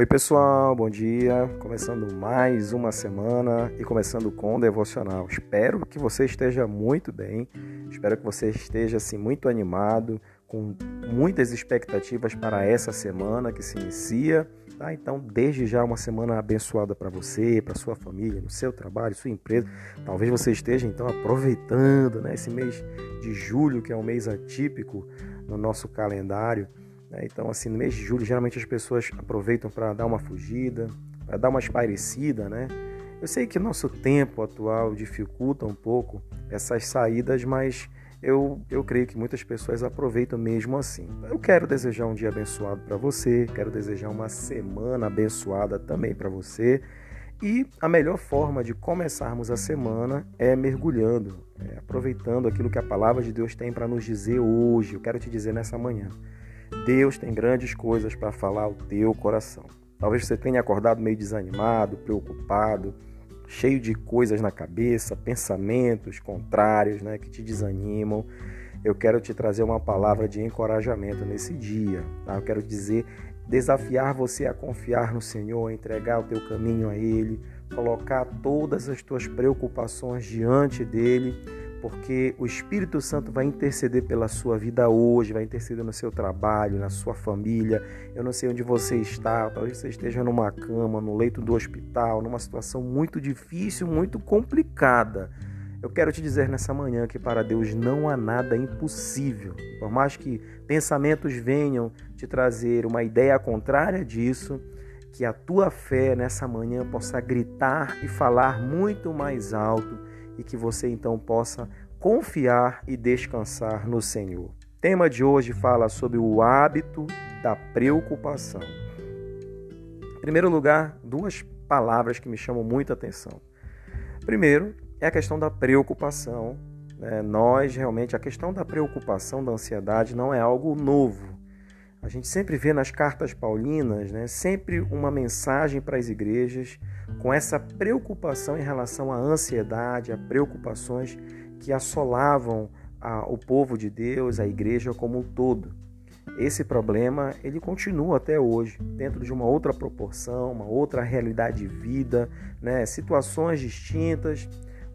Oi, pessoal, bom dia. Começando mais uma semana e começando com o devocional. Espero que você esteja muito bem, espero que você esteja assim muito animado, com muitas expectativas para essa semana que se inicia. Tá? Então, desde já, uma semana abençoada para você, para sua família, no seu trabalho, sua empresa. Talvez você esteja então aproveitando né, esse mês de julho, que é um mês atípico no nosso calendário né? Então, assim, no mês de julho, geralmente as pessoas aproveitam para dar uma fugida, para dar uma espairecida, né? Eu sei que nosso tempo atual dificulta um pouco essas saídas, mas eu, eu creio que muitas pessoas aproveitam mesmo assim. Eu quero desejar um dia abençoado para você, quero desejar uma semana abençoada também para você. E a melhor forma de começarmos a semana é mergulhando, é aproveitando aquilo que a palavra de Deus tem para nos dizer hoje. Eu quero te dizer nessa manhã. Deus tem grandes coisas para falar ao teu coração. Talvez você tenha acordado meio desanimado, preocupado, cheio de coisas na cabeça, pensamentos contrários, né, que te desanimam. Eu quero te trazer uma palavra de encorajamento nesse dia. Tá? Eu quero dizer, desafiar você a confiar no Senhor, entregar o teu caminho a Ele, colocar todas as tuas preocupações diante dele porque o Espírito Santo vai interceder pela sua vida hoje, vai interceder no seu trabalho, na sua família. Eu não sei onde você está, talvez você esteja numa cama, no leito do hospital, numa situação muito difícil, muito complicada. Eu quero te dizer nessa manhã que para Deus não há nada impossível. Por mais que pensamentos venham te trazer uma ideia contrária disso, que a tua fé nessa manhã possa gritar e falar muito mais alto e que você então possa confiar e descansar no Senhor. O tema de hoje fala sobre o hábito da preocupação. Em primeiro lugar, duas palavras que me chamam muita atenção. Primeiro, é a questão da preocupação. É, nós realmente, a questão da preocupação, da ansiedade, não é algo novo. A gente sempre vê nas cartas paulinas, né, sempre uma mensagem para as igrejas com essa preocupação em relação à ansiedade, a preocupações que assolavam a, o povo de Deus, a igreja como um todo. Esse problema ele continua até hoje, dentro de uma outra proporção, uma outra realidade de vida, né, situações distintas,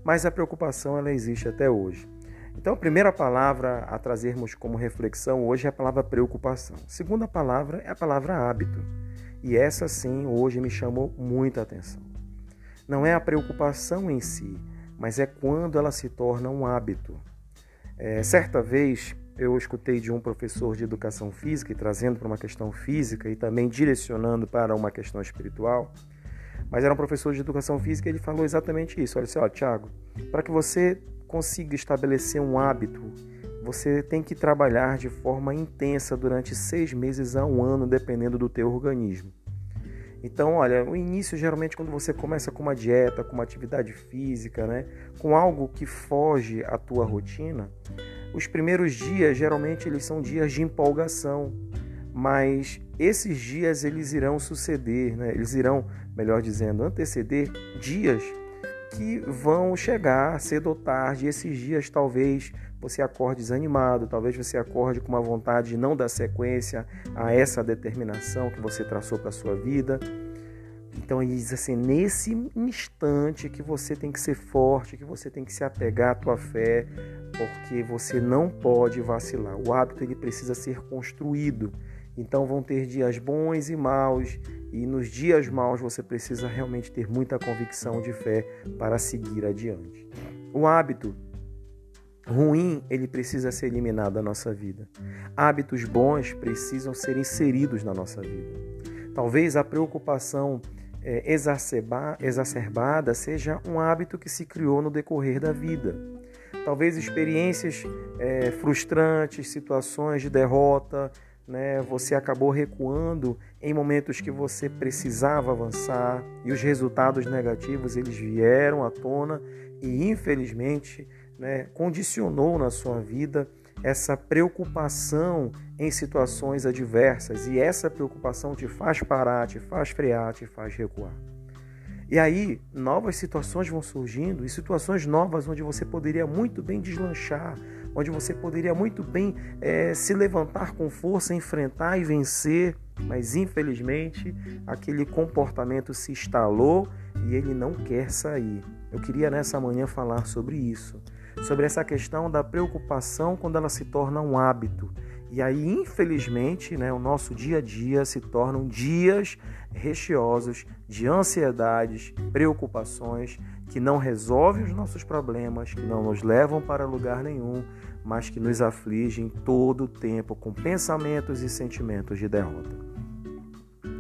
mas a preocupação ela existe até hoje. Então, a primeira palavra a trazermos como reflexão hoje é a palavra preocupação. A segunda palavra é a palavra hábito. E essa sim hoje me chamou muita atenção. Não é a preocupação em si, mas é quando ela se torna um hábito. É, certa vez eu escutei de um professor de educação física e trazendo para uma questão física e também direcionando para uma questão espiritual, mas era um professor de educação física e ele falou exatamente isso. Olha assim, Tiago, para que você consiga estabelecer um hábito, você tem que trabalhar de forma intensa durante seis meses a um ano, dependendo do teu organismo. Então, olha, o início geralmente quando você começa com uma dieta, com uma atividade física, né, com algo que foge à tua rotina, os primeiros dias geralmente eles são dias de empolgação, mas esses dias eles irão suceder, né? Eles irão, melhor dizendo, anteceder dias que vão chegar cedo ou tarde. Esses dias talvez você acorde desanimado, talvez você acorde com uma vontade de não dar sequência a essa determinação que você traçou para a sua vida. Então ele diz assim, nesse instante que você tem que ser forte, que você tem que se apegar à tua fé, porque você não pode vacilar. O hábito ele precisa ser construído. Então vão ter dias bons e maus, e nos dias maus você precisa realmente ter muita convicção de fé para seguir adiante. O hábito ruim, ele precisa ser eliminado da nossa vida. Hábitos bons precisam ser inseridos na nossa vida. Talvez a preocupação é, exacerbada seja um hábito que se criou no decorrer da vida. Talvez experiências é, frustrantes, situações de derrota, né? Você acabou recuando em momentos que você precisava avançar e os resultados negativos eles vieram à tona e infelizmente, né, condicionou na sua vida essa preocupação em situações adversas e essa preocupação te faz parar, te faz frear, te faz recuar. E aí, novas situações vão surgindo e situações novas onde você poderia muito bem deslanchar, onde você poderia muito bem é, se levantar com força, enfrentar e vencer, mas infelizmente aquele comportamento se instalou e ele não quer sair. Eu queria nessa manhã falar sobre isso, sobre essa questão da preocupação quando ela se torna um hábito. E aí, infelizmente, né, o nosso dia a dia se tornam dias recheosos de ansiedades, preocupações que não resolvem os nossos problemas, que não nos levam para lugar nenhum, mas que nos afligem todo o tempo com pensamentos e sentimentos de derrota.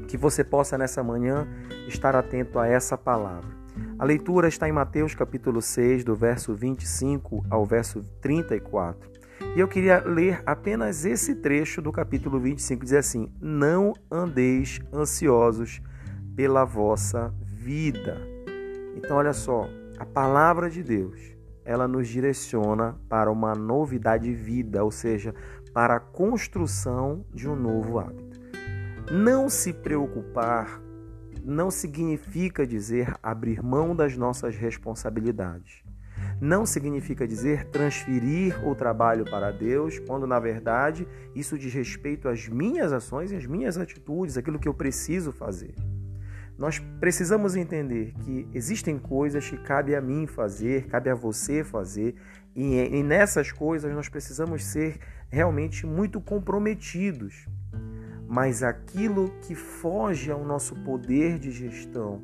Que você possa nessa manhã estar atento a essa palavra. A leitura está em Mateus capítulo 6, do verso 25 ao verso 34. E eu queria ler apenas esse trecho do capítulo 25, diz assim: Não andeis ansiosos pela vossa vida. Então, olha só, a palavra de Deus ela nos direciona para uma novidade de vida, ou seja, para a construção de um novo hábito. Não se preocupar não significa dizer abrir mão das nossas responsabilidades. Não significa dizer transferir o trabalho para Deus, quando na verdade isso diz respeito às minhas ações e às minhas atitudes, aquilo que eu preciso fazer. Nós precisamos entender que existem coisas que cabe a mim fazer, cabe a você fazer, e, e nessas coisas nós precisamos ser realmente muito comprometidos. Mas aquilo que foge ao nosso poder de gestão,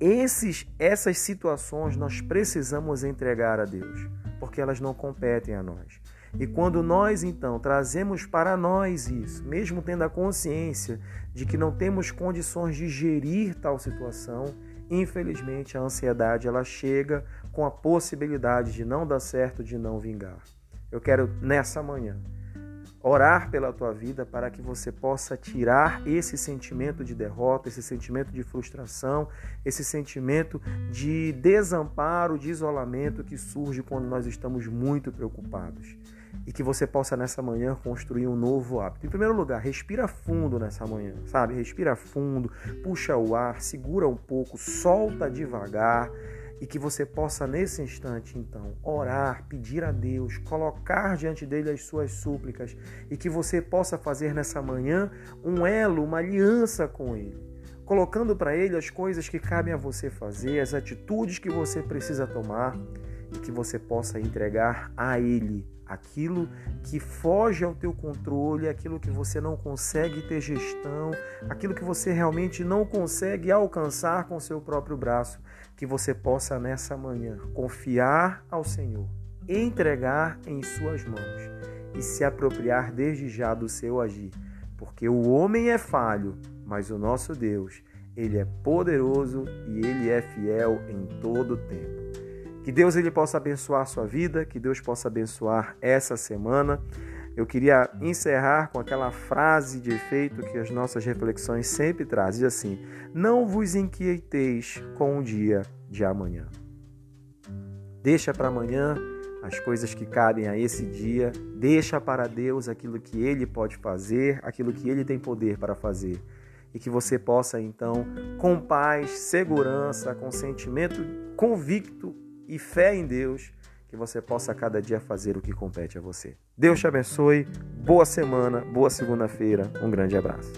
esses, essas situações nós precisamos entregar a Deus, porque elas não competem a nós. E quando nós então trazemos para nós isso, mesmo tendo a consciência de que não temos condições de gerir tal situação, infelizmente a ansiedade ela chega com a possibilidade de não dar certo, de não vingar. Eu quero nessa manhã orar pela tua vida para que você possa tirar esse sentimento de derrota, esse sentimento de frustração, esse sentimento de desamparo, de isolamento que surge quando nós estamos muito preocupados e que você possa nessa manhã construir um novo hábito. Em primeiro lugar, respira fundo nessa manhã, sabe? Respira fundo, puxa o ar, segura um pouco, solta devagar e que você possa nesse instante então orar, pedir a Deus, colocar diante dele as suas súplicas e que você possa fazer nessa manhã um elo, uma aliança com ele, colocando para ele as coisas que cabem a você fazer, as atitudes que você precisa tomar e que você possa entregar a ele aquilo que foge ao teu controle, aquilo que você não consegue ter gestão, aquilo que você realmente não consegue alcançar com seu próprio braço, que você possa nessa manhã confiar ao Senhor, entregar em suas mãos e se apropriar desde já do seu agir, porque o homem é falho, mas o nosso Deus, ele é poderoso e ele é fiel em todo o tempo. Que Deus ele possa abençoar a sua vida, que Deus possa abençoar essa semana. Eu queria encerrar com aquela frase de efeito que as nossas reflexões sempre trazem, assim: Não vos inquieteis com o dia de amanhã. Deixa para amanhã as coisas que cabem a esse dia, deixa para Deus aquilo que ele pode fazer, aquilo que ele tem poder para fazer. E que você possa então, com paz, segurança, com sentimento convicto, e fé em Deus, que você possa cada dia fazer o que compete a você. Deus te abençoe, boa semana, boa segunda-feira, um grande abraço.